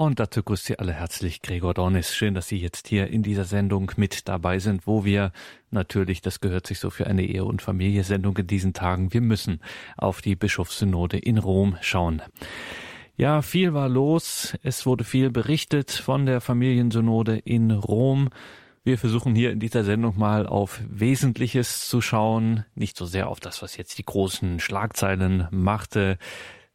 Und dazu grüßt Sie alle herzlich Gregor Dornis. Schön, dass Sie jetzt hier in dieser Sendung mit dabei sind, wo wir natürlich, das gehört sich so für eine Ehe- und Familie-Sendung in diesen Tagen, wir müssen auf die Bischofssynode in Rom schauen. Ja, viel war los. Es wurde viel berichtet von der Familiensynode in Rom. Wir versuchen hier in dieser Sendung mal auf Wesentliches zu schauen, nicht so sehr auf das, was jetzt die großen Schlagzeilen machte,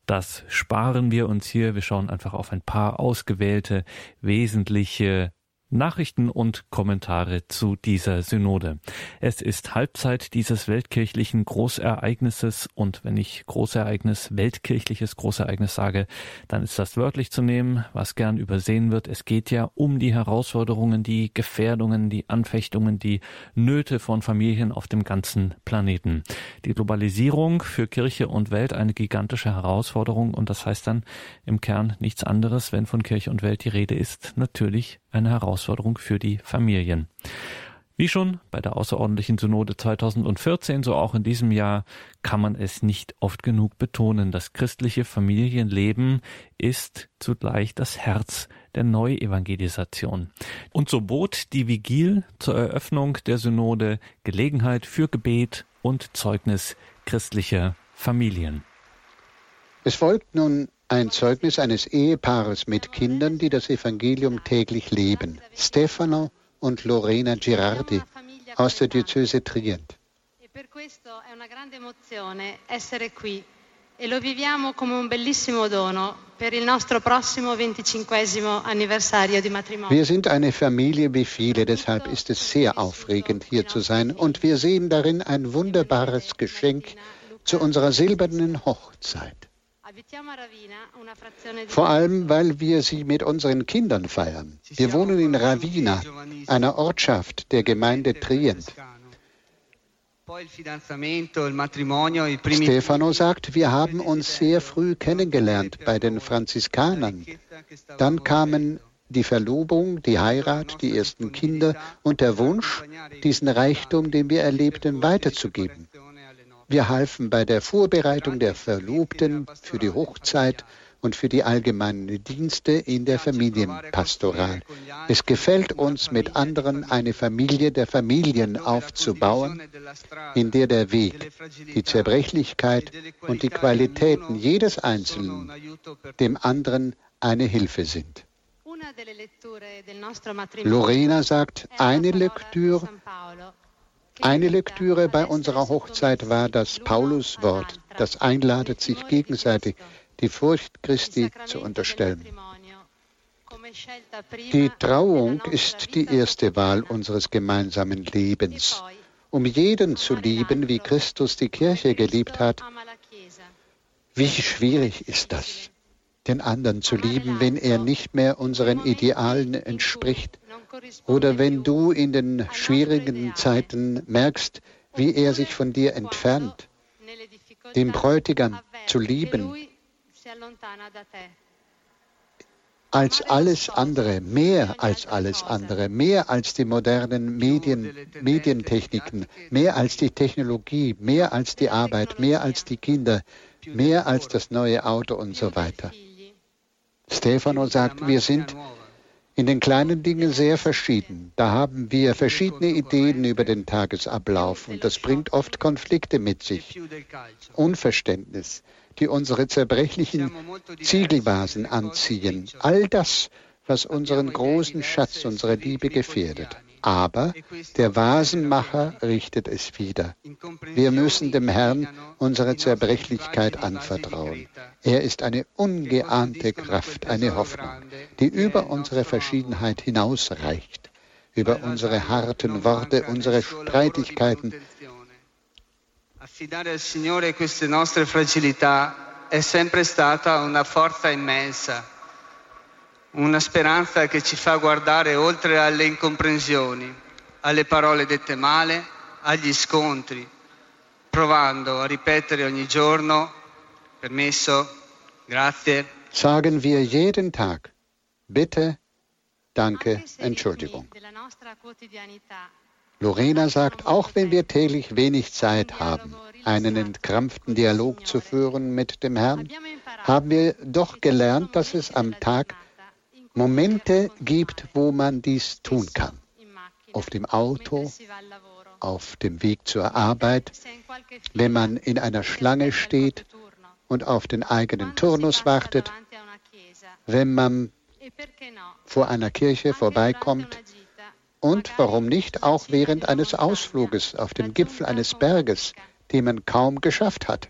das sparen wir uns hier. Wir schauen einfach auf ein paar ausgewählte, wesentliche Nachrichten und Kommentare zu dieser Synode. Es ist Halbzeit dieses weltkirchlichen Großereignisses und wenn ich Großereignis, weltkirchliches Großereignis sage, dann ist das wörtlich zu nehmen, was gern übersehen wird. Es geht ja um die Herausforderungen, die Gefährdungen, die Anfechtungen, die Nöte von Familien auf dem ganzen Planeten. Die Globalisierung für Kirche und Welt eine gigantische Herausforderung und das heißt dann im Kern nichts anderes, wenn von Kirche und Welt die Rede ist, natürlich eine Herausforderung für die Familien. Wie schon bei der außerordentlichen Synode 2014, so auch in diesem Jahr, kann man es nicht oft genug betonen. Das christliche Familienleben ist zugleich das Herz der Neuevangelisation. Und so bot die Vigil zur Eröffnung der Synode Gelegenheit für Gebet und Zeugnis christlicher Familien. Es folgt nun ein Zeugnis eines Ehepaares mit Kindern, die das Evangelium täglich leben. Stefano und Lorena Girardi aus der Diözese Trient. E e lo viviamo come un bellissimo dono per il nostro prossimo 25 anniversario di matrimonio. Wir sind eine Familie wie viele, deshalb ist es sehr aufregend hier zu sein und wir sehen darin ein wunderbares Geschenk zu unserer silbernen Hochzeit. Vor allem, weil wir sie mit unseren Kindern feiern. Wir wohnen in Ravina, einer Ortschaft der Gemeinde Trient. Stefano sagt, wir haben uns sehr früh kennengelernt bei den Franziskanern. Dann kamen die Verlobung, die Heirat, die ersten Kinder und der Wunsch, diesen Reichtum, den wir erlebten, weiterzugeben. Wir halfen bei der Vorbereitung der Verlobten für die Hochzeit und für die allgemeinen Dienste in der Familienpastoral. Es gefällt uns, mit anderen eine Familie der Familien aufzubauen, in der der Weg, die Zerbrechlichkeit und die Qualitäten jedes Einzelnen dem anderen eine Hilfe sind. Lorena sagt, eine Lektüre eine Lektüre bei unserer Hochzeit war das Pauluswort, das einladet, sich gegenseitig die Furcht Christi zu unterstellen. Die Trauung ist die erste Wahl unseres gemeinsamen Lebens. Um jeden zu lieben, wie Christus die Kirche geliebt hat, wie schwierig ist das, den anderen zu lieben, wenn er nicht mehr unseren Idealen entspricht, oder wenn du in den schwierigen Zeiten merkst, wie er sich von dir entfernt, den Bräutigam zu lieben, als alles andere, mehr als alles andere, mehr als die modernen Medien, Medientechniken, mehr als die Technologie, mehr als die Arbeit, mehr als die Kinder, mehr als das neue Auto und so weiter. Stefano sagt, wir sind in den kleinen Dingen sehr verschieden. Da haben wir verschiedene Ideen über den Tagesablauf und das bringt oft Konflikte mit sich. Unverständnis, die unsere zerbrechlichen Ziegelvasen anziehen. All das, was unseren großen Schatz, unsere Liebe gefährdet aber der Vasenmacher richtet es wieder. Wir müssen dem Herrn unsere Zerbrechlichkeit anvertrauen. Er ist eine ungeahnte Kraft, eine Hoffnung, die über unsere Verschiedenheit hinausreicht, über unsere harten Worte, unsere Streitigkeiten. Affidare al Signore queste nostre fragilità è sempre stata una forza immensa una speranza che ci fa guardare oltre alle incomprensioni, alle parole dette male, agli scontri, provando a ripetere ogni giorno, permesso, grazie. Sagen wir jeden Tag, bitte, danke, Entschuldigung. Lorena sagt, auch wenn wir täglich wenig Zeit haben, einen entkrampften Dialog zu führen mit dem Herrn, haben wir doch gelernt, dass es am Tag Momente gibt, wo man dies tun kann. Auf dem Auto, auf dem Weg zur Arbeit, wenn man in einer Schlange steht und auf den eigenen Turnus wartet, wenn man vor einer Kirche vorbeikommt und warum nicht auch während eines Ausfluges auf dem Gipfel eines Berges, den man kaum geschafft hat.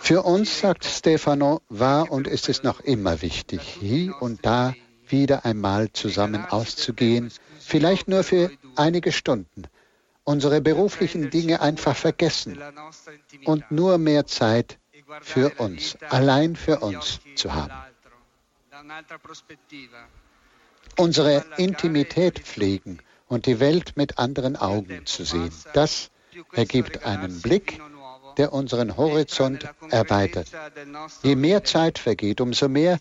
Für uns, sagt Stefano, war und ist es noch immer wichtig, hier und da wieder einmal zusammen auszugehen, vielleicht nur für einige Stunden, unsere beruflichen Dinge einfach vergessen und nur mehr Zeit für uns, allein für uns zu haben. Unsere Intimität pflegen und die Welt mit anderen Augen zu sehen, das ergibt einen Blick, der unseren Horizont erweitert. Je mehr Zeit vergeht, umso mehr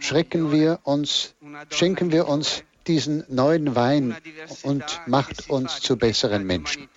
schrecken wir uns, schenken wir uns diesen neuen Wein und macht uns zu besseren Menschen.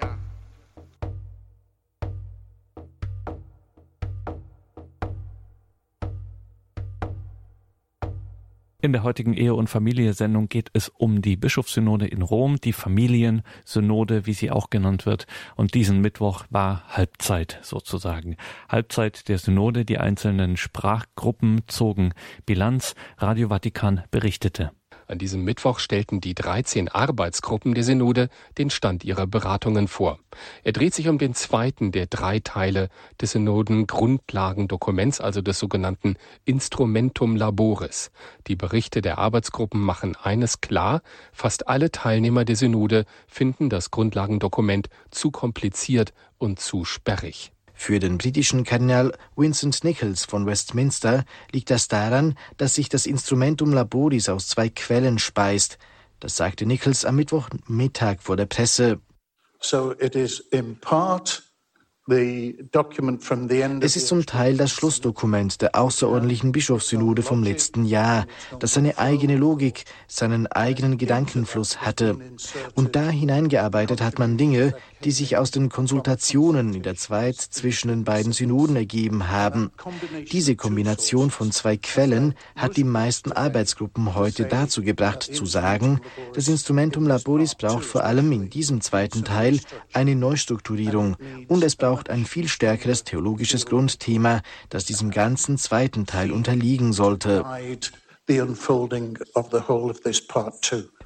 In der heutigen Ehe- und Familie-Sendung geht es um die Bischofssynode in Rom, die Familiensynode, wie sie auch genannt wird. Und diesen Mittwoch war Halbzeit sozusagen. Halbzeit der Synode, die einzelnen Sprachgruppen zogen Bilanz. Radio Vatikan berichtete. An diesem Mittwoch stellten die 13 Arbeitsgruppen der Synode den Stand ihrer Beratungen vor. Er dreht sich um den zweiten der drei Teile des Synoden-Grundlagendokuments, also des sogenannten Instrumentum Laboris. Die Berichte der Arbeitsgruppen machen eines klar, fast alle Teilnehmer der Synode finden das Grundlagendokument zu kompliziert und zu sperrig. Für den britischen Kardinal Vincent Nichols von Westminster liegt das daran, dass sich das Instrumentum Laboris aus zwei Quellen speist. Das sagte Nichols am Mittwochmittag vor der Presse. So it is in part es ist zum Teil das Schlussdokument der außerordentlichen Bischofssynode vom letzten Jahr, das seine eigene Logik, seinen eigenen Gedankenfluss hatte. Und da hineingearbeitet hat man Dinge, die sich aus den Konsultationen in der Zeit zwischen den beiden Synoden ergeben haben. Diese Kombination von zwei Quellen hat die meisten Arbeitsgruppen heute dazu gebracht, zu sagen, das Instrumentum Laboris braucht vor allem in diesem zweiten Teil eine Neustrukturierung und es braucht ein viel stärkeres theologisches Grundthema, das diesem ganzen zweiten Teil unterliegen sollte.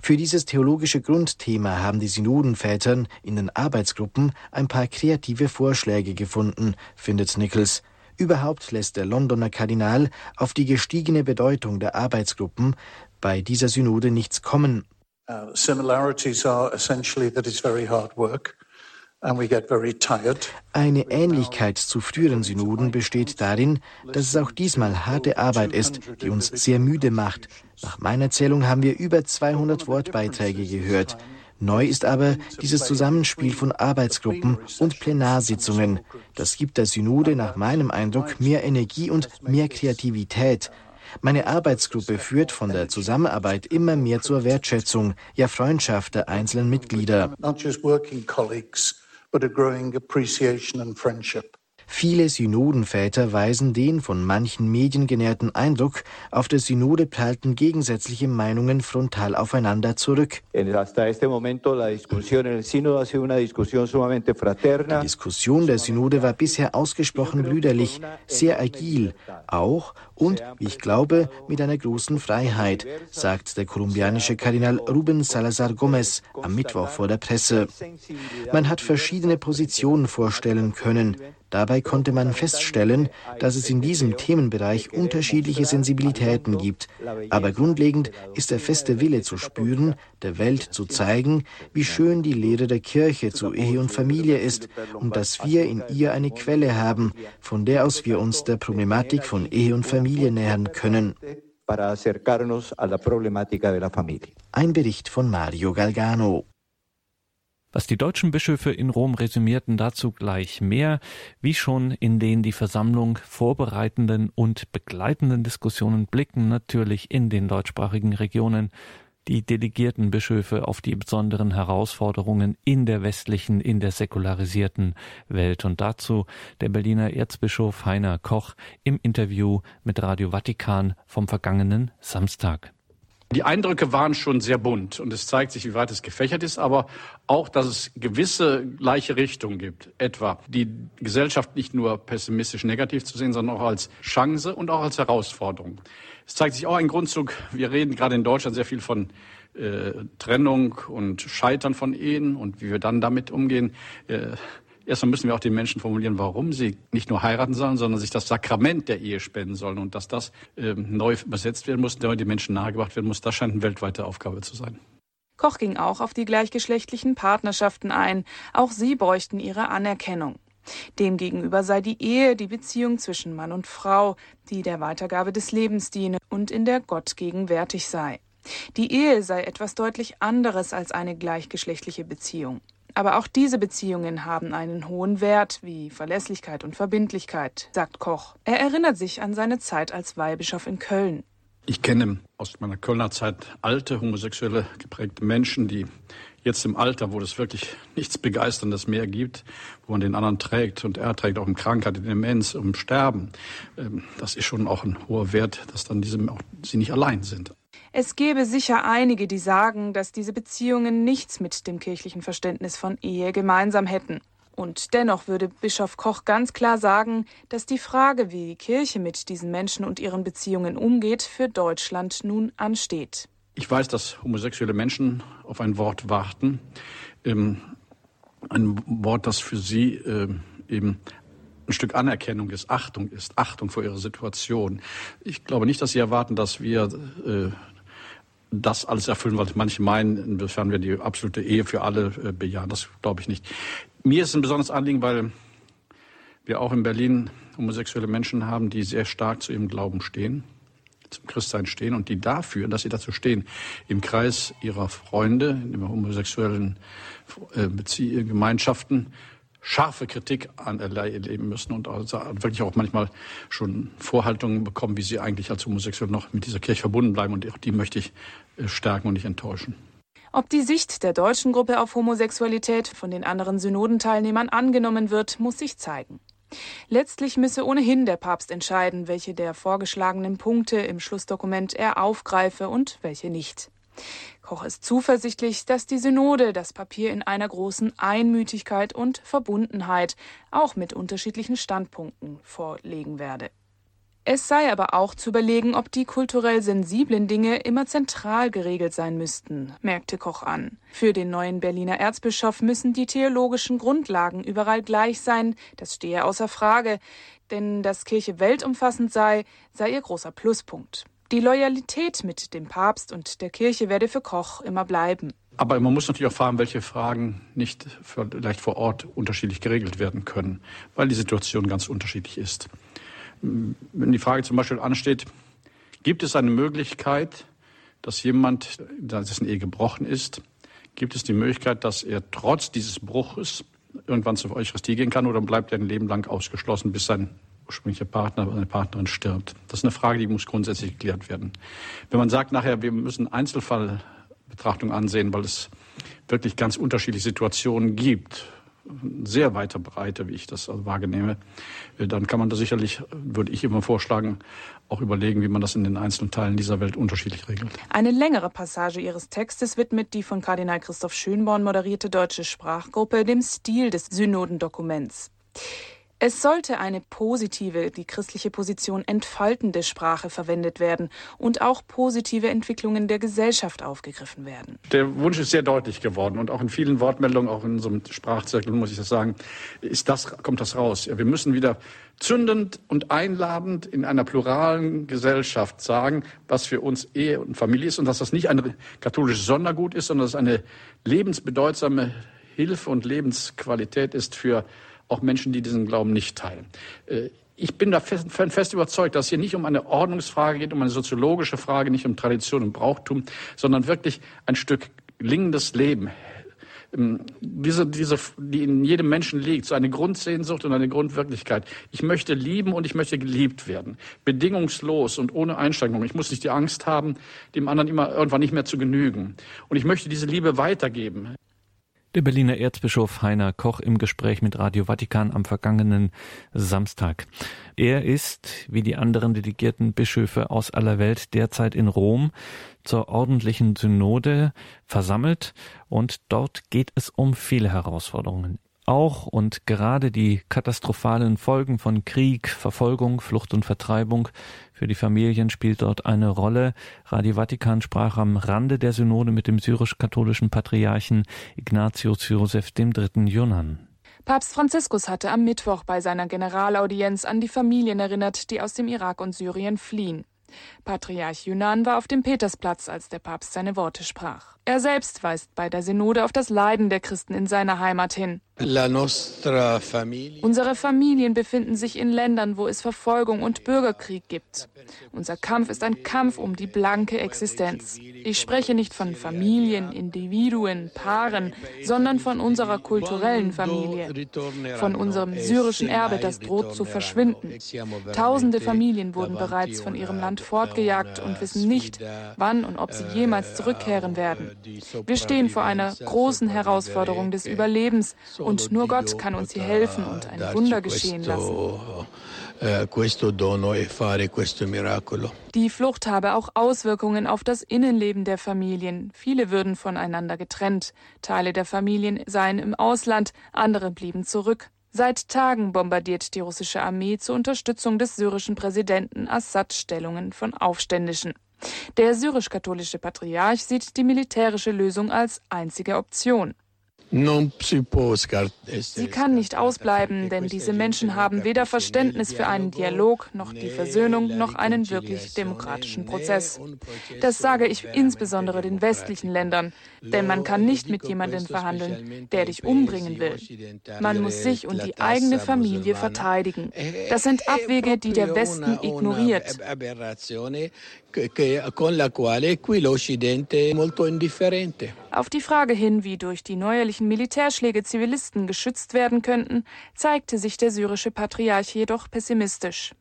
Für dieses theologische Grundthema haben die Synodenvätern in den Arbeitsgruppen ein paar kreative Vorschläge gefunden, findet Nichols. Überhaupt lässt der Londoner Kardinal auf die gestiegene Bedeutung der Arbeitsgruppen bei dieser Synode nichts kommen. Uh, similarities are essentially that it's very hard work. Eine Ähnlichkeit zu früheren Synoden besteht darin, dass es auch diesmal harte Arbeit ist, die uns sehr müde macht. Nach meiner Zählung haben wir über 200 Wortbeiträge gehört. Neu ist aber dieses Zusammenspiel von Arbeitsgruppen und Plenarsitzungen. Das gibt der Synode nach meinem Eindruck mehr Energie und mehr Kreativität. Meine Arbeitsgruppe führt von der Zusammenarbeit immer mehr zur Wertschätzung, ja Freundschaft der einzelnen Mitglieder but a growing appreciation and friendship. Viele Synodenväter weisen den von manchen Medien genährten Eindruck, auf der Synode prallten gegensätzliche Meinungen frontal aufeinander zurück. Die Diskussion der Synode war bisher ausgesprochen brüderlich, sehr agil, auch und, wie ich glaube, mit einer großen Freiheit, sagt der kolumbianische Kardinal Ruben Salazar Gomez am Mittwoch vor der Presse. Man hat verschiedene Positionen vorstellen können. Dabei konnte man feststellen, dass es in diesem Themenbereich unterschiedliche Sensibilitäten gibt. Aber grundlegend ist der feste Wille zu spüren, der Welt zu zeigen, wie schön die Lehre der Kirche zu Ehe und Familie ist und dass wir in ihr eine Quelle haben, von der aus wir uns der Problematik von Ehe und Familie nähern können. Ein Bericht von Mario Galgano. Was die deutschen Bischöfe in Rom resümierten, dazu gleich mehr, wie schon in den die Versammlung vorbereitenden und begleitenden Diskussionen blicken natürlich in den deutschsprachigen Regionen die delegierten Bischöfe auf die besonderen Herausforderungen in der westlichen, in der säkularisierten Welt. Und dazu der Berliner Erzbischof Heiner Koch im Interview mit Radio Vatikan vom vergangenen Samstag. Die Eindrücke waren schon sehr bunt und es zeigt sich, wie weit es gefächert ist, aber auch, dass es gewisse gleiche Richtungen gibt. Etwa die Gesellschaft nicht nur pessimistisch negativ zu sehen, sondern auch als Chance und auch als Herausforderung. Es zeigt sich auch ein Grundzug. Wir reden gerade in Deutschland sehr viel von äh, Trennung und Scheitern von Ehen und wie wir dann damit umgehen. Äh, Erstmal müssen wir auch den Menschen formulieren, warum sie nicht nur heiraten sollen, sondern sich das Sakrament der Ehe spenden sollen. Und dass das ähm, neu übersetzt werden muss, neu den Menschen nahegebracht werden muss, das scheint eine weltweite Aufgabe zu sein. Koch ging auch auf die gleichgeschlechtlichen Partnerschaften ein. Auch sie bräuchten ihre Anerkennung. Demgegenüber sei die Ehe die Beziehung zwischen Mann und Frau, die der Weitergabe des Lebens diene und in der Gott gegenwärtig sei. Die Ehe sei etwas deutlich anderes als eine gleichgeschlechtliche Beziehung. Aber auch diese Beziehungen haben einen hohen Wert, wie Verlässlichkeit und Verbindlichkeit, sagt Koch. Er erinnert sich an seine Zeit als Weihbischof in Köln. Ich kenne aus meiner Kölner Zeit alte, homosexuelle geprägte Menschen, die jetzt im Alter, wo es wirklich nichts Begeisterndes mehr gibt, wo man den anderen trägt und er trägt auch in Krankheit, in Demenz, im Sterben, ähm, das ist schon auch ein hoher Wert, dass dann diese auch sie nicht allein sind. Es gäbe sicher einige, die sagen, dass diese Beziehungen nichts mit dem kirchlichen Verständnis von Ehe gemeinsam hätten. Und dennoch würde Bischof Koch ganz klar sagen, dass die Frage, wie die Kirche mit diesen Menschen und ihren Beziehungen umgeht, für Deutschland nun ansteht. Ich weiß, dass homosexuelle Menschen auf ein Wort warten. Ähm, ein Wort, das für sie äh, eben ein Stück Anerkennung ist, Achtung ist, Achtung vor ihrer Situation. Ich glaube nicht, dass sie erwarten, dass wir äh, das alles erfüllen, was manche meinen, insofern wir die absolute Ehe für alle äh, bejahen. Das glaube ich nicht. Mir ist ein besonderes Anliegen, weil wir auch in Berlin homosexuelle Menschen haben, die sehr stark zu ihrem Glauben stehen, zum Christsein stehen und die dafür, dass sie dazu stehen, im Kreis ihrer Freunde, in den homosexuellen äh, Gemeinschaften scharfe Kritik an erleben müssen und also wirklich auch manchmal schon Vorhaltungen bekommen, wie sie eigentlich als Homosexuelle noch mit dieser Kirche verbunden bleiben. Und auch die möchte ich äh, stärken und nicht enttäuschen. Ob die Sicht der deutschen Gruppe auf Homosexualität von den anderen Synodenteilnehmern angenommen wird, muss sich zeigen. Letztlich müsse ohnehin der Papst entscheiden, welche der vorgeschlagenen Punkte im Schlussdokument er aufgreife und welche nicht. Koch ist zuversichtlich, dass die Synode das Papier in einer großen Einmütigkeit und Verbundenheit, auch mit unterschiedlichen Standpunkten, vorlegen werde. Es sei aber auch zu überlegen, ob die kulturell sensiblen Dinge immer zentral geregelt sein müssten, merkte Koch an. Für den neuen Berliner Erzbischof müssen die theologischen Grundlagen überall gleich sein, das stehe außer Frage, denn dass Kirche weltumfassend sei, sei ihr großer Pluspunkt. Die Loyalität mit dem Papst und der Kirche werde für Koch immer bleiben. Aber man muss natürlich auch fragen, welche Fragen nicht vielleicht vor Ort unterschiedlich geregelt werden können, weil die Situation ganz unterschiedlich ist. Wenn die Frage zum Beispiel ansteht, gibt es eine Möglichkeit, dass jemand, dessen Ehe gebrochen ist, gibt es die Möglichkeit, dass er trotz dieses Bruches irgendwann zur Eucharistie gehen kann oder bleibt er ein Leben lang ausgeschlossen, bis sein ursprünglicher Partner oder eine Partnerin stirbt. Das ist eine Frage, die muss grundsätzlich geklärt werden. Wenn man sagt nachher, wir müssen Einzelfallbetrachtung ansehen, weil es wirklich ganz unterschiedliche Situationen gibt, sehr weiter Breite, wie ich das also wahrnehme, äh, dann kann man da sicherlich, würde ich immer vorschlagen, auch überlegen, wie man das in den einzelnen Teilen dieser Welt unterschiedlich regelt. Eine längere Passage Ihres Textes widmet die von Kardinal Christoph Schönborn moderierte deutsche Sprachgruppe dem Stil des Synodendokuments. Es sollte eine positive, die christliche Position entfaltende Sprache verwendet werden und auch positive Entwicklungen der Gesellschaft aufgegriffen werden. Der Wunsch ist sehr deutlich geworden und auch in vielen Wortmeldungen, auch in einem Sprachzirkel, muss ich das sagen, ist das, kommt das raus. Wir müssen wieder zündend und einladend in einer pluralen Gesellschaft sagen, was für uns Ehe und Familie ist und dass das nicht ein katholisches Sondergut ist, sondern dass es eine lebensbedeutsame Hilfe und Lebensqualität ist für auch Menschen, die diesen Glauben nicht teilen. Äh, ich bin da fest, fest überzeugt, dass es hier nicht um eine Ordnungsfrage geht, um eine soziologische Frage, nicht um Tradition und Brauchtum, sondern wirklich ein Stück gelingendes Leben, ähm, diese, diese, die in jedem Menschen liegt, so eine Grundsehnsucht und eine Grundwirklichkeit. Ich möchte lieben und ich möchte geliebt werden. Bedingungslos und ohne Einschränkung. Ich muss nicht die Angst haben, dem anderen immer irgendwann nicht mehr zu genügen. Und ich möchte diese Liebe weitergeben. Der Berliner Erzbischof Heiner Koch im Gespräch mit Radio Vatikan am vergangenen Samstag. Er ist, wie die anderen delegierten Bischöfe aus aller Welt, derzeit in Rom zur ordentlichen Synode versammelt und dort geht es um viele Herausforderungen auch und gerade die katastrophalen Folgen von Krieg, Verfolgung, Flucht und Vertreibung für die Familien spielt dort eine Rolle. Radio Vatikan sprach am Rande der Synode mit dem syrisch-katholischen Patriarchen Ignatius Joseph III. Jonan. Papst Franziskus hatte am Mittwoch bei seiner Generalaudienz an die Familien erinnert, die aus dem Irak und Syrien fliehen. Patriarch Yunan war auf dem Petersplatz, als der Papst seine Worte sprach. Er selbst weist bei der Synode auf das Leiden der Christen in seiner Heimat hin. Unsere Familien befinden sich in Ländern, wo es Verfolgung und Bürgerkrieg gibt. Unser Kampf ist ein Kampf um die blanke Existenz. Ich spreche nicht von Familien, Individuen, Paaren, sondern von unserer kulturellen Familie, von unserem syrischen Erbe, das droht zu verschwinden. Tausende Familien wurden bereits von ihrem Land fortgejagt und wissen nicht, wann und ob sie jemals zurückkehren werden. Wir stehen vor einer großen Herausforderung des Überlebens und nur Gott kann uns hier helfen und ein Wunder geschehen lassen. Eh, Die Flucht habe auch Auswirkungen auf das Innenleben der Familien. Viele würden voneinander getrennt. Teile der Familien seien im Ausland, andere blieben zurück. Seit Tagen bombardiert die russische Armee zur Unterstützung des syrischen Präsidenten Assad Stellungen von Aufständischen. Der syrisch-katholische Patriarch sieht die militärische Lösung als einzige Option. Sie kann nicht ausbleiben, denn diese Menschen haben weder Verständnis für einen Dialog, noch die Versöhnung, noch einen wirklich demokratischen Prozess. Das sage ich insbesondere den westlichen Ländern, denn man kann nicht mit jemandem verhandeln, der dich umbringen will. Man muss sich und die eigene Familie verteidigen. Das sind Abwege, die der Westen ignoriert. Auf die Frage hin, wie durch die neuerlichen Militärschläge Zivilisten geschützt werden könnten, zeigte sich der syrische Patriarch jedoch pessimistisch.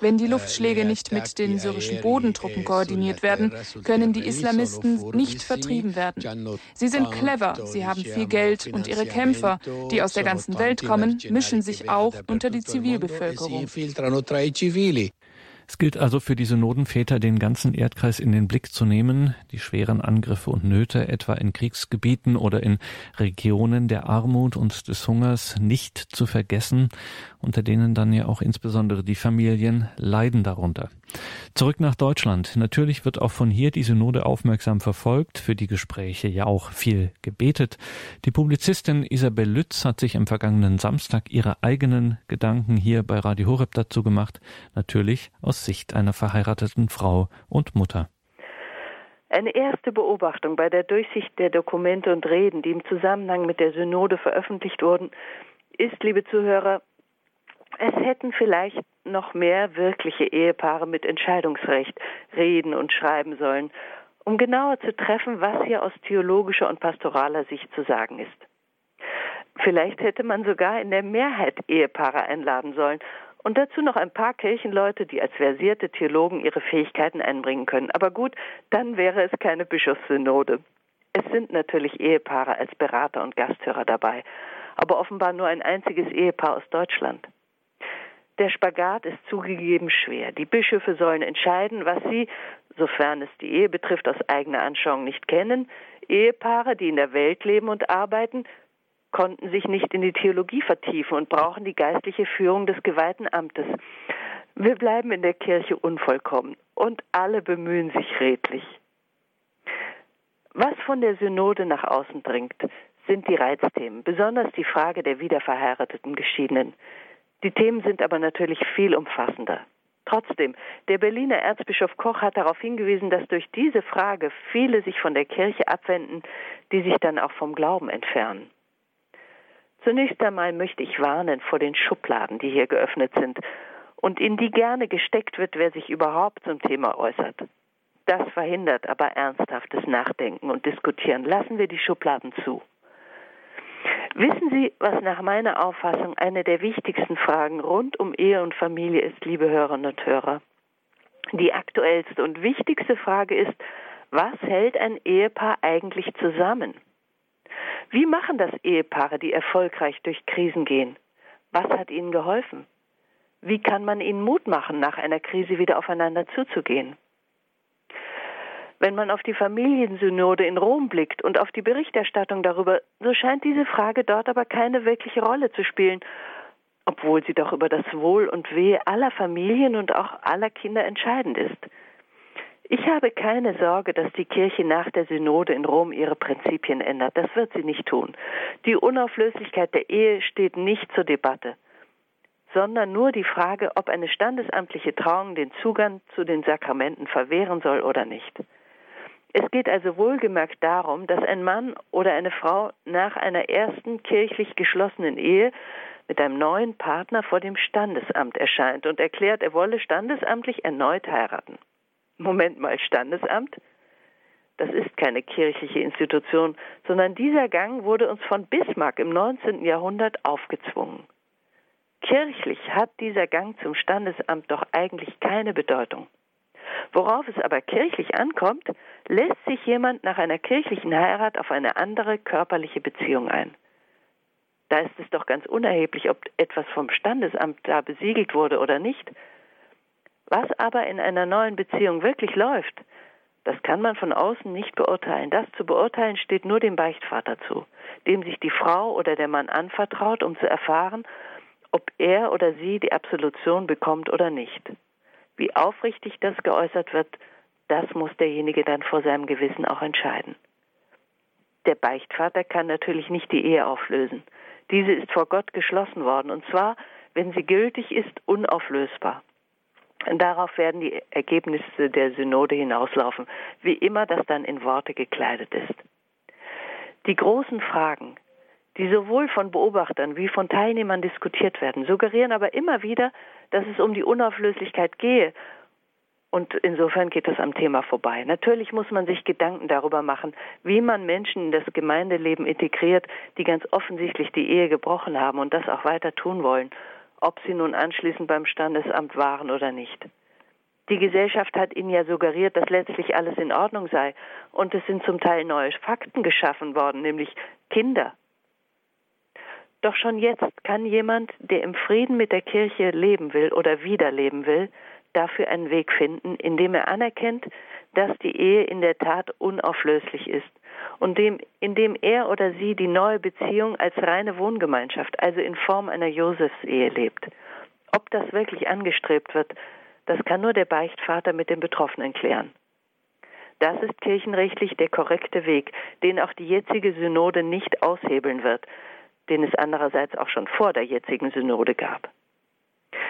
Wenn die Luftschläge nicht mit den syrischen Bodentruppen koordiniert werden, können die Islamisten nicht vertrieben werden. Sie sind clever, sie haben viel Geld und ihre Kämpfer, die aus der ganzen Welt kommen, mischen sich auch unter die Zivilbevölkerung. Es gilt also für die Synodenväter, den ganzen Erdkreis in den Blick zu nehmen, die schweren Angriffe und Nöte etwa in Kriegsgebieten oder in Regionen der Armut und des Hungers nicht zu vergessen, unter denen dann ja auch insbesondere die Familien leiden darunter. Zurück nach Deutschland. Natürlich wird auch von hier die Synode aufmerksam verfolgt, für die Gespräche ja auch viel gebetet. Die Publizistin Isabel Lütz hat sich am vergangenen Samstag ihre eigenen Gedanken hier bei Radio Horeb dazu gemacht, natürlich aus Sicht einer verheirateten Frau und Mutter. Eine erste Beobachtung bei der Durchsicht der Dokumente und Reden, die im Zusammenhang mit der Synode veröffentlicht wurden, ist, liebe Zuhörer, es hätten vielleicht noch mehr wirkliche Ehepaare mit Entscheidungsrecht reden und schreiben sollen, um genauer zu treffen, was hier aus theologischer und pastoraler Sicht zu sagen ist. Vielleicht hätte man sogar in der Mehrheit Ehepaare einladen sollen und dazu noch ein paar Kirchenleute, die als versierte Theologen ihre Fähigkeiten einbringen können. Aber gut, dann wäre es keine Bischofssynode. Es sind natürlich Ehepaare als Berater und Gasthörer dabei, aber offenbar nur ein einziges Ehepaar aus Deutschland. Der Spagat ist zugegeben schwer. Die Bischöfe sollen entscheiden, was sie, sofern es die Ehe betrifft, aus eigener Anschauung nicht kennen. Ehepaare, die in der Welt leben und arbeiten, konnten sich nicht in die Theologie vertiefen und brauchen die geistliche Führung des geweihten Amtes. Wir bleiben in der Kirche unvollkommen und alle bemühen sich redlich. Was von der Synode nach außen dringt, sind die Reizthemen, besonders die Frage der wiederverheirateten Geschiedenen. Die Themen sind aber natürlich viel umfassender. Trotzdem, der Berliner Erzbischof Koch hat darauf hingewiesen, dass durch diese Frage viele sich von der Kirche abwenden, die sich dann auch vom Glauben entfernen. Zunächst einmal möchte ich warnen vor den Schubladen, die hier geöffnet sind und in die gerne gesteckt wird, wer sich überhaupt zum Thema äußert. Das verhindert aber ernsthaftes Nachdenken und Diskutieren. Lassen wir die Schubladen zu. Wissen Sie, was nach meiner Auffassung eine der wichtigsten Fragen rund um Ehe und Familie ist, liebe Hörerinnen und Hörer? Die aktuellste und wichtigste Frage ist, was hält ein Ehepaar eigentlich zusammen? Wie machen das Ehepaare, die erfolgreich durch Krisen gehen? Was hat ihnen geholfen? Wie kann man ihnen Mut machen, nach einer Krise wieder aufeinander zuzugehen? Wenn man auf die Familiensynode in Rom blickt und auf die Berichterstattung darüber, so scheint diese Frage dort aber keine wirkliche Rolle zu spielen, obwohl sie doch über das Wohl und Wehe aller Familien und auch aller Kinder entscheidend ist. Ich habe keine Sorge, dass die Kirche nach der Synode in Rom ihre Prinzipien ändert. Das wird sie nicht tun. Die Unauflöslichkeit der Ehe steht nicht zur Debatte, sondern nur die Frage, ob eine standesamtliche Trauung den Zugang zu den Sakramenten verwehren soll oder nicht. Es geht also wohlgemerkt darum, dass ein Mann oder eine Frau nach einer ersten kirchlich geschlossenen Ehe mit einem neuen Partner vor dem Standesamt erscheint und erklärt, er wolle standesamtlich erneut heiraten. Moment mal, Standesamt? Das ist keine kirchliche Institution, sondern dieser Gang wurde uns von Bismarck im 19. Jahrhundert aufgezwungen. Kirchlich hat dieser Gang zum Standesamt doch eigentlich keine Bedeutung. Worauf es aber kirchlich ankommt, lässt sich jemand nach einer kirchlichen Heirat auf eine andere körperliche Beziehung ein. Da ist es doch ganz unerheblich, ob etwas vom Standesamt da besiegelt wurde oder nicht. Was aber in einer neuen Beziehung wirklich läuft, das kann man von außen nicht beurteilen. Das zu beurteilen steht nur dem Beichtvater zu, dem sich die Frau oder der Mann anvertraut, um zu erfahren, ob er oder sie die Absolution bekommt oder nicht. Wie aufrichtig das geäußert wird, das muss derjenige dann vor seinem Gewissen auch entscheiden. Der Beichtvater kann natürlich nicht die Ehe auflösen. Diese ist vor Gott geschlossen worden, und zwar, wenn sie gültig ist, unauflösbar. Und darauf werden die Ergebnisse der Synode hinauslaufen, wie immer das dann in Worte gekleidet ist. Die großen Fragen, die sowohl von Beobachtern wie von Teilnehmern diskutiert werden, suggerieren aber immer wieder, dass es um die Unauflöslichkeit gehe. Und insofern geht das am Thema vorbei. Natürlich muss man sich Gedanken darüber machen, wie man Menschen in das Gemeindeleben integriert, die ganz offensichtlich die Ehe gebrochen haben und das auch weiter tun wollen, ob sie nun anschließend beim Standesamt waren oder nicht. Die Gesellschaft hat ihnen ja suggeriert, dass letztlich alles in Ordnung sei. Und es sind zum Teil neue Fakten geschaffen worden, nämlich Kinder, doch schon jetzt kann jemand, der im Frieden mit der Kirche leben will oder wieder leben will, dafür einen Weg finden, indem er anerkennt, dass die Ehe in der Tat unauflöslich ist und dem, indem er oder sie die neue Beziehung als reine Wohngemeinschaft, also in Form einer Josefsehe lebt. Ob das wirklich angestrebt wird, das kann nur der Beichtvater mit den Betroffenen klären. Das ist kirchenrechtlich der korrekte Weg, den auch die jetzige Synode nicht aushebeln wird, den es andererseits auch schon vor der jetzigen Synode gab.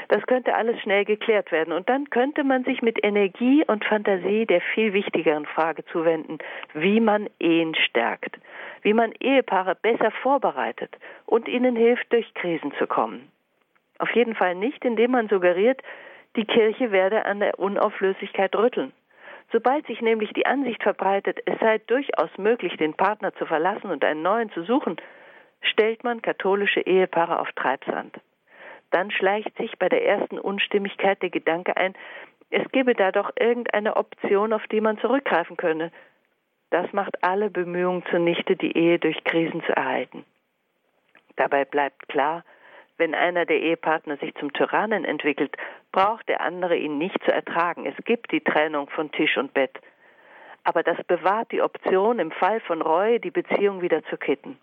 Das könnte alles schnell geklärt werden und dann könnte man sich mit Energie und Fantasie der viel wichtigeren Frage zuwenden, wie man Ehen stärkt, wie man Ehepaare besser vorbereitet und ihnen hilft, durch Krisen zu kommen. Auf jeden Fall nicht, indem man suggeriert, die Kirche werde an der Unauflöslichkeit rütteln. Sobald sich nämlich die Ansicht verbreitet, es sei durchaus möglich, den Partner zu verlassen und einen neuen zu suchen, stellt man katholische Ehepaare auf Treibsand. Dann schleicht sich bei der ersten Unstimmigkeit der Gedanke ein, es gebe da doch irgendeine Option, auf die man zurückgreifen könne. Das macht alle Bemühungen zunichte, die Ehe durch Krisen zu erhalten. Dabei bleibt klar, wenn einer der Ehepartner sich zum Tyrannen entwickelt, braucht der andere ihn nicht zu ertragen. Es gibt die Trennung von Tisch und Bett. Aber das bewahrt die Option, im Fall von Reue die Beziehung wieder zu kitten.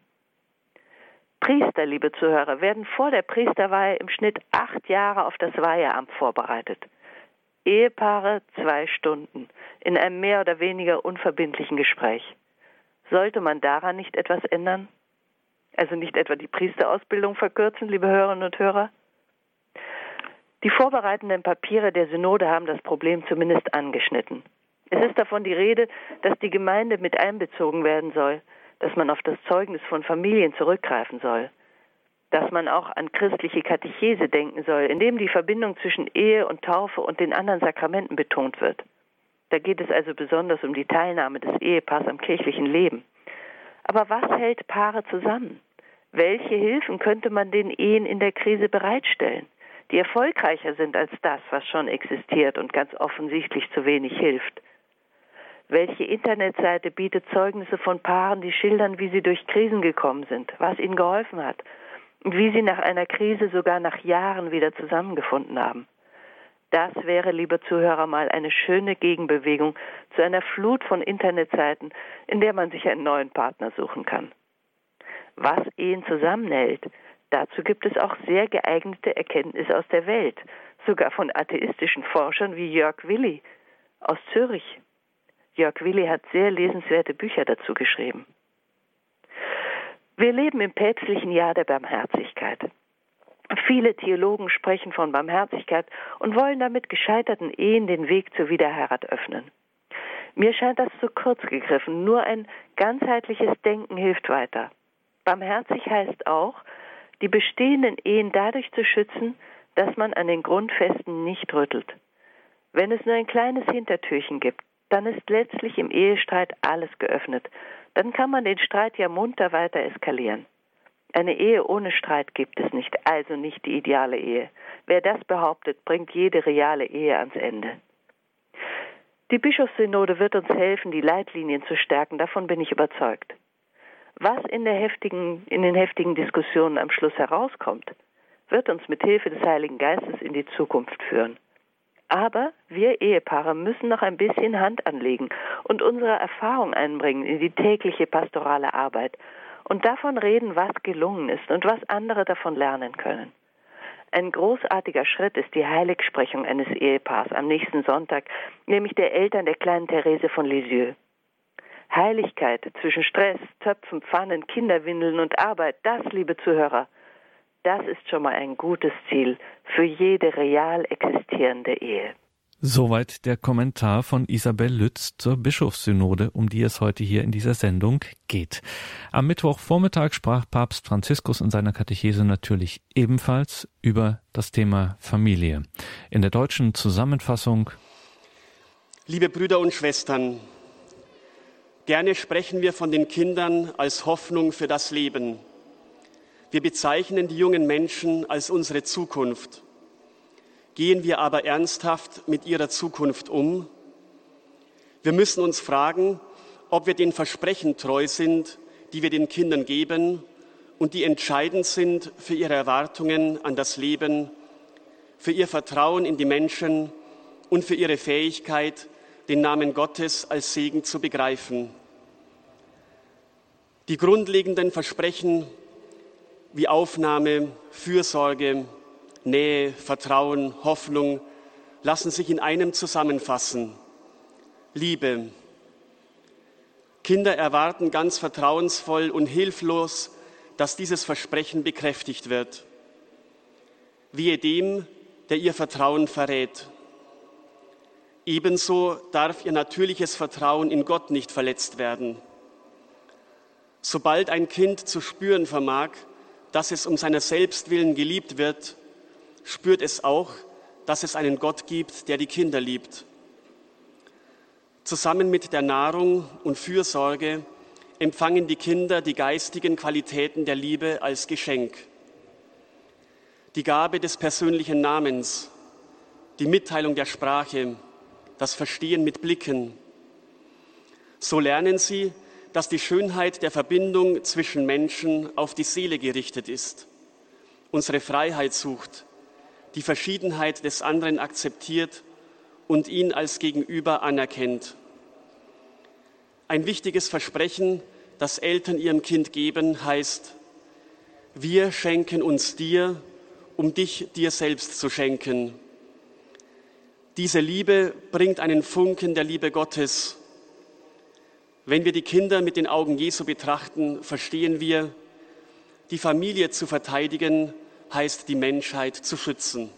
Priester, liebe Zuhörer, werden vor der Priesterweihe im Schnitt acht Jahre auf das Weiheamt vorbereitet. Ehepaare zwei Stunden in einem mehr oder weniger unverbindlichen Gespräch. Sollte man daran nicht etwas ändern? Also nicht etwa die Priesterausbildung verkürzen, liebe Hörerinnen und Hörer? Die vorbereitenden Papiere der Synode haben das Problem zumindest angeschnitten. Es ist davon die Rede, dass die Gemeinde mit einbezogen werden soll, dass man auf das Zeugnis von Familien zurückgreifen soll, dass man auch an christliche Katechese denken soll, indem die Verbindung zwischen Ehe und Taufe und den anderen Sakramenten betont wird. Da geht es also besonders um die Teilnahme des Ehepaars am kirchlichen Leben. Aber was hält Paare zusammen? Welche Hilfen könnte man den Ehen in der Krise bereitstellen, die erfolgreicher sind als das, was schon existiert und ganz offensichtlich zu wenig hilft? Welche Internetseite bietet Zeugnisse von Paaren, die schildern, wie sie durch Krisen gekommen sind, was ihnen geholfen hat und wie sie nach einer Krise sogar nach Jahren wieder zusammengefunden haben? Das wäre, liebe Zuhörer, mal eine schöne Gegenbewegung zu einer Flut von Internetseiten, in der man sich einen neuen Partner suchen kann. Was Ehen zusammenhält, dazu gibt es auch sehr geeignete Erkenntnisse aus der Welt, sogar von atheistischen Forschern wie Jörg Willi aus Zürich. Jörg Willi hat sehr lesenswerte Bücher dazu geschrieben. Wir leben im päpstlichen Jahr der Barmherzigkeit. Viele Theologen sprechen von Barmherzigkeit und wollen damit gescheiterten Ehen den Weg zur Wiederheirat öffnen. Mir scheint das zu kurz gegriffen. Nur ein ganzheitliches Denken hilft weiter. Barmherzig heißt auch, die bestehenden Ehen dadurch zu schützen, dass man an den Grundfesten nicht rüttelt. Wenn es nur ein kleines Hintertürchen gibt, dann ist letztlich im Ehestreit alles geöffnet. Dann kann man den Streit ja munter weiter eskalieren. Eine Ehe ohne Streit gibt es nicht, also nicht die ideale Ehe. Wer das behauptet, bringt jede reale Ehe ans Ende. Die Bischofssynode wird uns helfen, die Leitlinien zu stärken, davon bin ich überzeugt. Was in, heftigen, in den heftigen Diskussionen am Schluss herauskommt, wird uns mit Hilfe des Heiligen Geistes in die Zukunft führen. Aber wir Ehepaare müssen noch ein bisschen Hand anlegen und unsere Erfahrung einbringen in die tägliche pastorale Arbeit und davon reden, was gelungen ist und was andere davon lernen können. Ein großartiger Schritt ist die Heiligsprechung eines Ehepaars am nächsten Sonntag, nämlich der Eltern der kleinen Therese von Lisieux. Heiligkeit zwischen Stress, Töpfen, Pfannen, Kinderwindeln und Arbeit, das, liebe Zuhörer, das ist schon mal ein gutes Ziel für jede real existierende Ehe. Soweit der Kommentar von Isabel Lütz zur Bischofssynode, um die es heute hier in dieser Sendung geht. Am Mittwochvormittag sprach Papst Franziskus in seiner Katechese natürlich ebenfalls über das Thema Familie. In der deutschen Zusammenfassung Liebe Brüder und Schwestern, gerne sprechen wir von den Kindern als Hoffnung für das Leben. Wir bezeichnen die jungen Menschen als unsere Zukunft. Gehen wir aber ernsthaft mit ihrer Zukunft um? Wir müssen uns fragen, ob wir den Versprechen treu sind, die wir den Kindern geben und die entscheidend sind für ihre Erwartungen an das Leben, für ihr Vertrauen in die Menschen und für ihre Fähigkeit, den Namen Gottes als Segen zu begreifen. Die grundlegenden Versprechen wie Aufnahme, Fürsorge, Nähe, Vertrauen, Hoffnung lassen sich in einem zusammenfassen. Liebe. Kinder erwarten ganz vertrauensvoll und hilflos, dass dieses Versprechen bekräftigt wird. Wehe dem, der ihr Vertrauen verrät. Ebenso darf ihr natürliches Vertrauen in Gott nicht verletzt werden. Sobald ein Kind zu spüren vermag, dass es um seiner selbst willen geliebt wird, spürt es auch, dass es einen Gott gibt, der die Kinder liebt. Zusammen mit der Nahrung und Fürsorge empfangen die Kinder die geistigen Qualitäten der Liebe als Geschenk. Die Gabe des persönlichen Namens, die Mitteilung der Sprache, das Verstehen mit Blicken. So lernen sie, dass die Schönheit der Verbindung zwischen Menschen auf die Seele gerichtet ist, unsere Freiheit sucht, die Verschiedenheit des anderen akzeptiert und ihn als Gegenüber anerkennt. Ein wichtiges Versprechen, das Eltern ihrem Kind geben, heißt, wir schenken uns dir, um dich dir selbst zu schenken. Diese Liebe bringt einen Funken der Liebe Gottes. Wenn wir die Kinder mit den Augen Jesu betrachten, verstehen wir, die Familie zu verteidigen heißt die Menschheit zu schützen.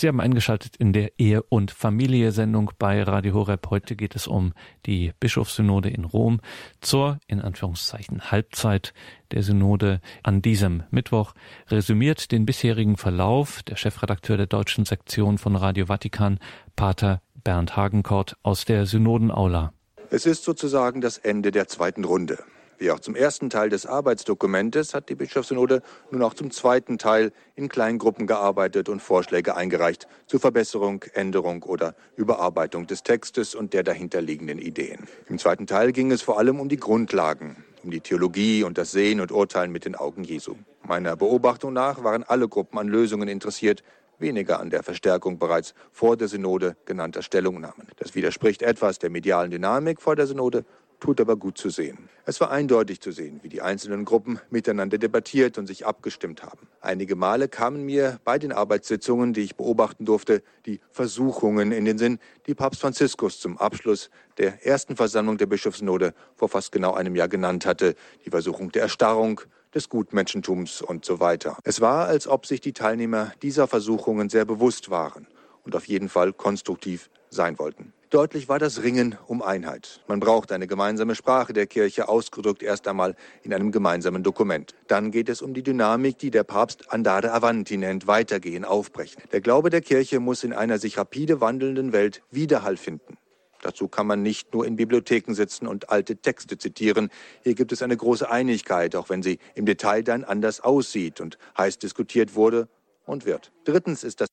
Sie haben eingeschaltet in der Ehe- und Familie-Sendung bei Radio Horeb. Heute geht es um die Bischofssynode in Rom zur, in Anführungszeichen, Halbzeit der Synode an diesem Mittwoch. Resümiert den bisherigen Verlauf der Chefredakteur der deutschen Sektion von Radio Vatikan, Pater Bernd Hagenkort aus der Synodenaula. Es ist sozusagen das Ende der zweiten Runde. Wie auch zum ersten Teil des Arbeitsdokumentes hat die Bischofssynode nun auch zum zweiten Teil in Kleingruppen gearbeitet und Vorschläge eingereicht zur Verbesserung, Änderung oder Überarbeitung des Textes und der dahinterliegenden Ideen. Im zweiten Teil ging es vor allem um die Grundlagen, um die Theologie und das Sehen und Urteilen mit den Augen Jesu. Meiner Beobachtung nach waren alle Gruppen an Lösungen interessiert, weniger an der Verstärkung bereits vor der Synode genannter Stellungnahmen. Das widerspricht etwas der medialen Dynamik vor der Synode tut aber gut zu sehen. Es war eindeutig zu sehen, wie die einzelnen Gruppen miteinander debattiert und sich abgestimmt haben. Einige Male kamen mir bei den Arbeitssitzungen, die ich beobachten durfte, die Versuchungen in den Sinn, die Papst Franziskus zum Abschluss der ersten Versammlung der Bischofssynode vor fast genau einem Jahr genannt hatte, die Versuchung der Erstarrung, des Gutmenschentums und so weiter. Es war, als ob sich die Teilnehmer dieser Versuchungen sehr bewusst waren und auf jeden Fall konstruktiv sein wollten. Deutlich war das Ringen um Einheit. Man braucht eine gemeinsame Sprache der Kirche, ausgedrückt erst einmal in einem gemeinsamen Dokument. Dann geht es um die Dynamik, die der Papst Andade Avanti nennt, weitergehen, aufbrechen. Der Glaube der Kirche muss in einer sich rapide wandelnden Welt Widerhall finden. Dazu kann man nicht nur in Bibliotheken sitzen und alte Texte zitieren. Hier gibt es eine große Einigkeit, auch wenn sie im Detail dann anders aussieht und heiß diskutiert wurde und wird. Drittens ist das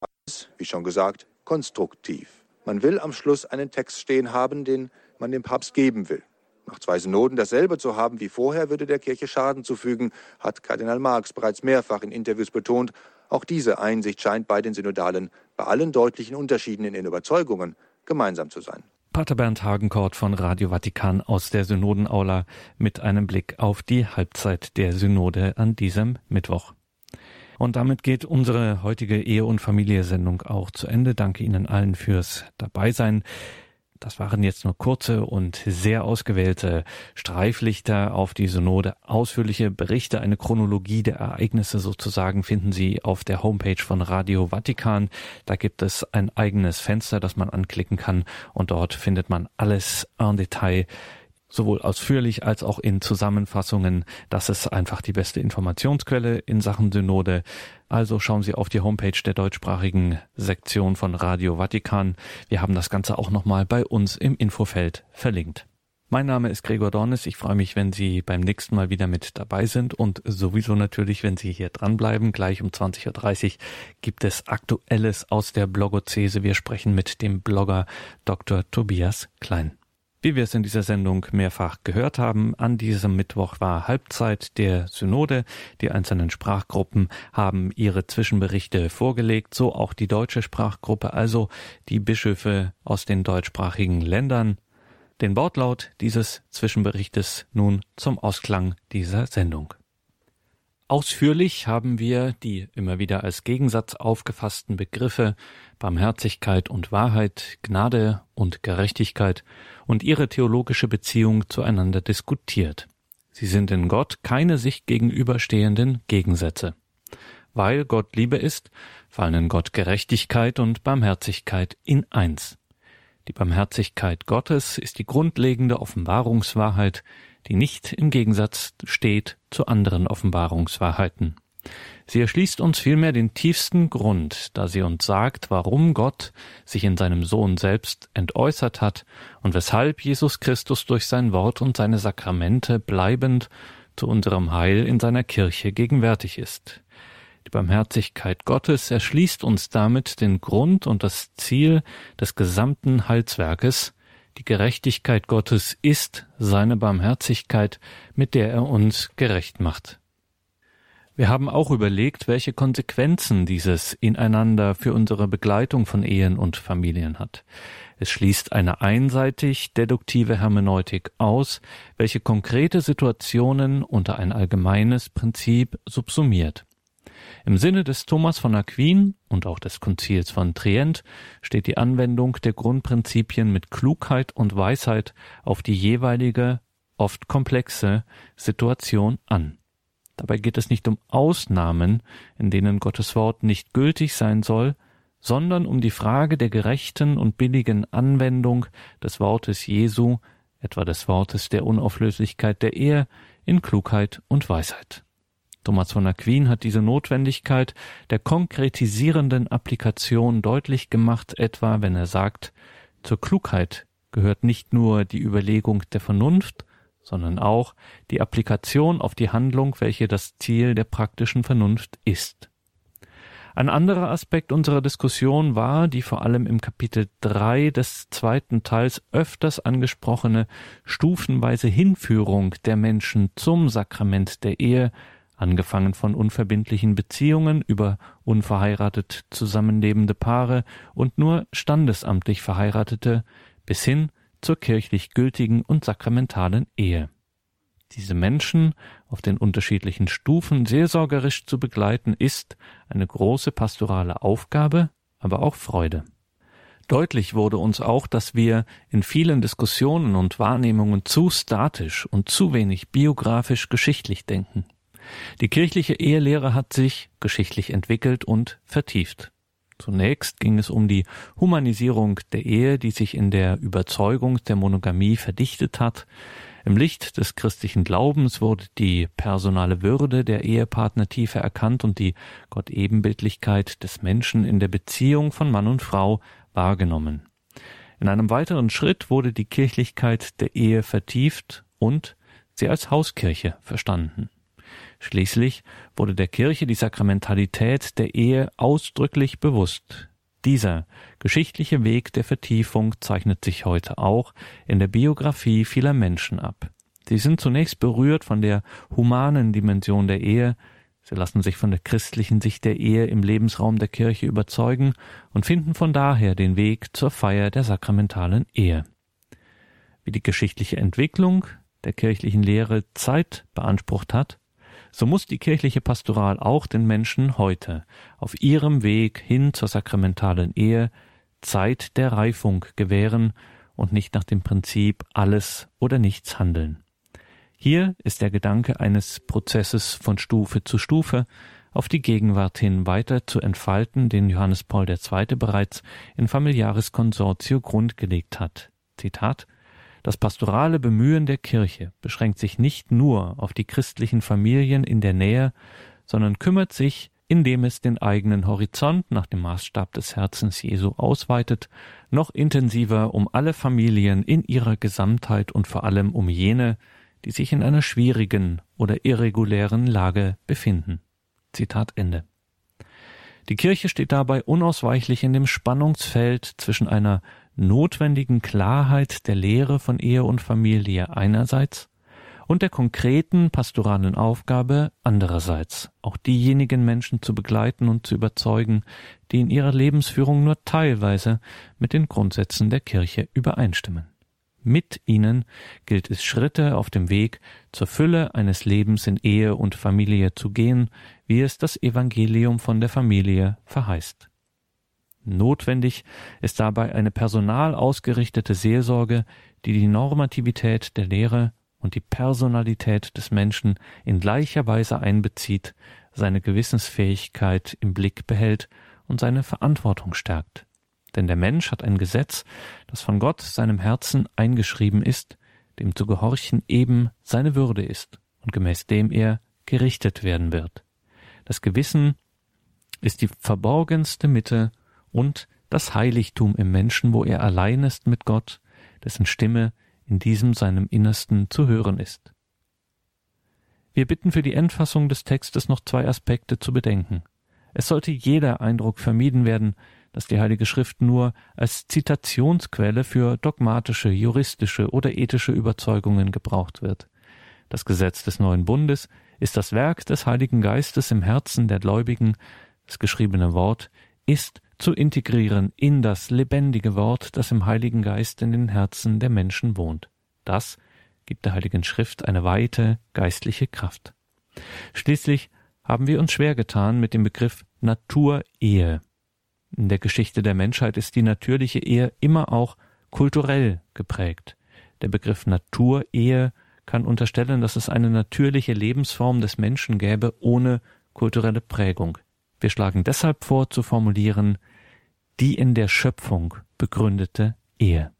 wie schon gesagt, konstruktiv. Man will am Schluss einen Text stehen haben, den man dem Papst geben will. Nach zwei Synoden dasselbe zu haben wie vorher, würde der Kirche Schaden zufügen, hat Kardinal Marx bereits mehrfach in Interviews betont. Auch diese Einsicht scheint bei den Synodalen bei allen deutlichen Unterschieden in den Überzeugungen gemeinsam zu sein. Pater Bernd Hagenkort von Radio Vatikan aus der Synodenaula mit einem Blick auf die Halbzeit der Synode an diesem Mittwoch. Und damit geht unsere heutige Ehe- und Familie-Sendung auch zu Ende. Danke Ihnen allen fürs Dabeisein. Das waren jetzt nur kurze und sehr ausgewählte Streiflichter auf die Synode. Ausführliche Berichte, eine Chronologie der Ereignisse sozusagen finden Sie auf der Homepage von Radio Vatikan. Da gibt es ein eigenes Fenster, das man anklicken kann und dort findet man alles en Detail sowohl ausführlich als auch in Zusammenfassungen. Das ist einfach die beste Informationsquelle in Sachen Synode. Also schauen Sie auf die Homepage der deutschsprachigen Sektion von Radio Vatikan. Wir haben das Ganze auch nochmal bei uns im Infofeld verlinkt. Mein Name ist Gregor Dornis. Ich freue mich, wenn Sie beim nächsten Mal wieder mit dabei sind und sowieso natürlich, wenn Sie hier dranbleiben. Gleich um 20.30 Uhr gibt es Aktuelles aus der Blogozese. Wir sprechen mit dem Blogger Dr. Tobias Klein. Wie wir es in dieser Sendung mehrfach gehört haben, an diesem Mittwoch war Halbzeit der Synode. Die einzelnen Sprachgruppen haben ihre Zwischenberichte vorgelegt, so auch die deutsche Sprachgruppe, also die Bischöfe aus den deutschsprachigen Ländern. Den Wortlaut dieses Zwischenberichtes nun zum Ausklang dieser Sendung. Ausführlich haben wir die immer wieder als Gegensatz aufgefassten Begriffe Barmherzigkeit und Wahrheit, Gnade und Gerechtigkeit und ihre theologische Beziehung zueinander diskutiert. Sie sind in Gott keine sich gegenüberstehenden Gegensätze. Weil Gott Liebe ist, fallen in Gott Gerechtigkeit und Barmherzigkeit in eins. Die Barmherzigkeit Gottes ist die grundlegende Offenbarungswahrheit, die nicht im Gegensatz steht zu anderen Offenbarungswahrheiten. Sie erschließt uns vielmehr den tiefsten Grund, da sie uns sagt, warum Gott sich in seinem Sohn selbst entäußert hat und weshalb Jesus Christus durch sein Wort und seine Sakramente bleibend zu unserem Heil in seiner Kirche gegenwärtig ist. Die Barmherzigkeit Gottes erschließt uns damit den Grund und das Ziel des gesamten Heilswerkes, die Gerechtigkeit Gottes ist seine Barmherzigkeit, mit der er uns gerecht macht. Wir haben auch überlegt, welche Konsequenzen dieses Ineinander für unsere Begleitung von Ehen und Familien hat. Es schließt eine einseitig deduktive Hermeneutik aus, welche konkrete Situationen unter ein allgemeines Prinzip subsumiert. Im Sinne des Thomas von Aquin und auch des Konzils von Trient steht die Anwendung der Grundprinzipien mit Klugheit und Weisheit auf die jeweilige, oft komplexe Situation an. Dabei geht es nicht um Ausnahmen, in denen Gottes Wort nicht gültig sein soll, sondern um die Frage der gerechten und billigen Anwendung des Wortes Jesu, etwa des Wortes der Unauflöslichkeit der Ehe, in Klugheit und Weisheit. Thomas von Aquin hat diese Notwendigkeit der konkretisierenden Applikation deutlich gemacht, etwa wenn er sagt, zur Klugheit gehört nicht nur die Überlegung der Vernunft, sondern auch die Applikation auf die Handlung, welche das Ziel der praktischen Vernunft ist. Ein anderer Aspekt unserer Diskussion war die vor allem im Kapitel 3 des zweiten Teils öfters angesprochene stufenweise Hinführung der Menschen zum Sakrament der Ehe angefangen von unverbindlichen Beziehungen über unverheiratet zusammenlebende Paare und nur standesamtlich Verheiratete bis hin zur kirchlich gültigen und sakramentalen Ehe. Diese Menschen auf den unterschiedlichen Stufen seelsorgerisch zu begleiten, ist eine große pastorale Aufgabe, aber auch Freude. Deutlich wurde uns auch, dass wir in vielen Diskussionen und Wahrnehmungen zu statisch und zu wenig biografisch geschichtlich denken. Die kirchliche Ehelehre hat sich geschichtlich entwickelt und vertieft. Zunächst ging es um die Humanisierung der Ehe, die sich in der Überzeugung der Monogamie verdichtet hat. Im Licht des christlichen Glaubens wurde die personale Würde der Ehepartner tiefer erkannt und die Gottebenbildlichkeit des Menschen in der Beziehung von Mann und Frau wahrgenommen. In einem weiteren Schritt wurde die Kirchlichkeit der Ehe vertieft und sie als Hauskirche verstanden. Schließlich wurde der Kirche die Sakramentalität der Ehe ausdrücklich bewusst. Dieser geschichtliche Weg der Vertiefung zeichnet sich heute auch in der Biografie vieler Menschen ab. Sie sind zunächst berührt von der humanen Dimension der Ehe, sie lassen sich von der christlichen Sicht der Ehe im Lebensraum der Kirche überzeugen und finden von daher den Weg zur Feier der sakramentalen Ehe. Wie die geschichtliche Entwicklung der kirchlichen Lehre Zeit beansprucht hat, so muss die kirchliche Pastoral auch den Menschen heute auf ihrem Weg hin zur sakramentalen Ehe Zeit der Reifung gewähren und nicht nach dem Prinzip alles oder nichts handeln. Hier ist der Gedanke eines Prozesses von Stufe zu Stufe auf die Gegenwart hin weiter zu entfalten, den Johannes Paul II. bereits in Familiaris Consortio grundgelegt hat. Zitat das pastorale Bemühen der Kirche beschränkt sich nicht nur auf die christlichen Familien in der Nähe, sondern kümmert sich, indem es den eigenen Horizont nach dem Maßstab des Herzens Jesu ausweitet, noch intensiver um alle Familien in ihrer Gesamtheit und vor allem um jene, die sich in einer schwierigen oder irregulären Lage befinden. Zitat Ende. Die Kirche steht dabei unausweichlich in dem Spannungsfeld zwischen einer notwendigen Klarheit der Lehre von Ehe und Familie einerseits und der konkreten pastoralen Aufgabe andererseits, auch diejenigen Menschen zu begleiten und zu überzeugen, die in ihrer Lebensführung nur teilweise mit den Grundsätzen der Kirche übereinstimmen. Mit ihnen gilt es Schritte auf dem Weg zur Fülle eines Lebens in Ehe und Familie zu gehen, wie es das Evangelium von der Familie verheißt. Notwendig ist dabei eine personal ausgerichtete Seelsorge, die die Normativität der Lehre und die Personalität des Menschen in gleicher Weise einbezieht, seine Gewissensfähigkeit im Blick behält und seine Verantwortung stärkt. Denn der Mensch hat ein Gesetz, das von Gott seinem Herzen eingeschrieben ist, dem zu gehorchen eben seine Würde ist und gemäß dem er gerichtet werden wird. Das Gewissen ist die verborgenste Mitte und das Heiligtum im Menschen, wo er allein ist mit Gott, dessen Stimme in diesem seinem Innersten zu hören ist. Wir bitten für die Endfassung des Textes noch zwei Aspekte zu bedenken. Es sollte jeder Eindruck vermieden werden, dass die Heilige Schrift nur als Zitationsquelle für dogmatische, juristische oder ethische Überzeugungen gebraucht wird. Das Gesetz des neuen Bundes ist das Werk des Heiligen Geistes im Herzen der Gläubigen, das geschriebene Wort ist zu integrieren in das lebendige Wort, das im Heiligen Geist in den Herzen der Menschen wohnt. Das gibt der Heiligen Schrift eine weite geistliche Kraft. Schließlich haben wir uns schwer getan mit dem Begriff Naturehe. In der Geschichte der Menschheit ist die natürliche Ehe immer auch kulturell geprägt. Der Begriff Naturehe kann unterstellen, dass es eine natürliche Lebensform des Menschen gäbe ohne kulturelle Prägung. Wir schlagen deshalb vor zu formulieren die in der Schöpfung begründete Ehe.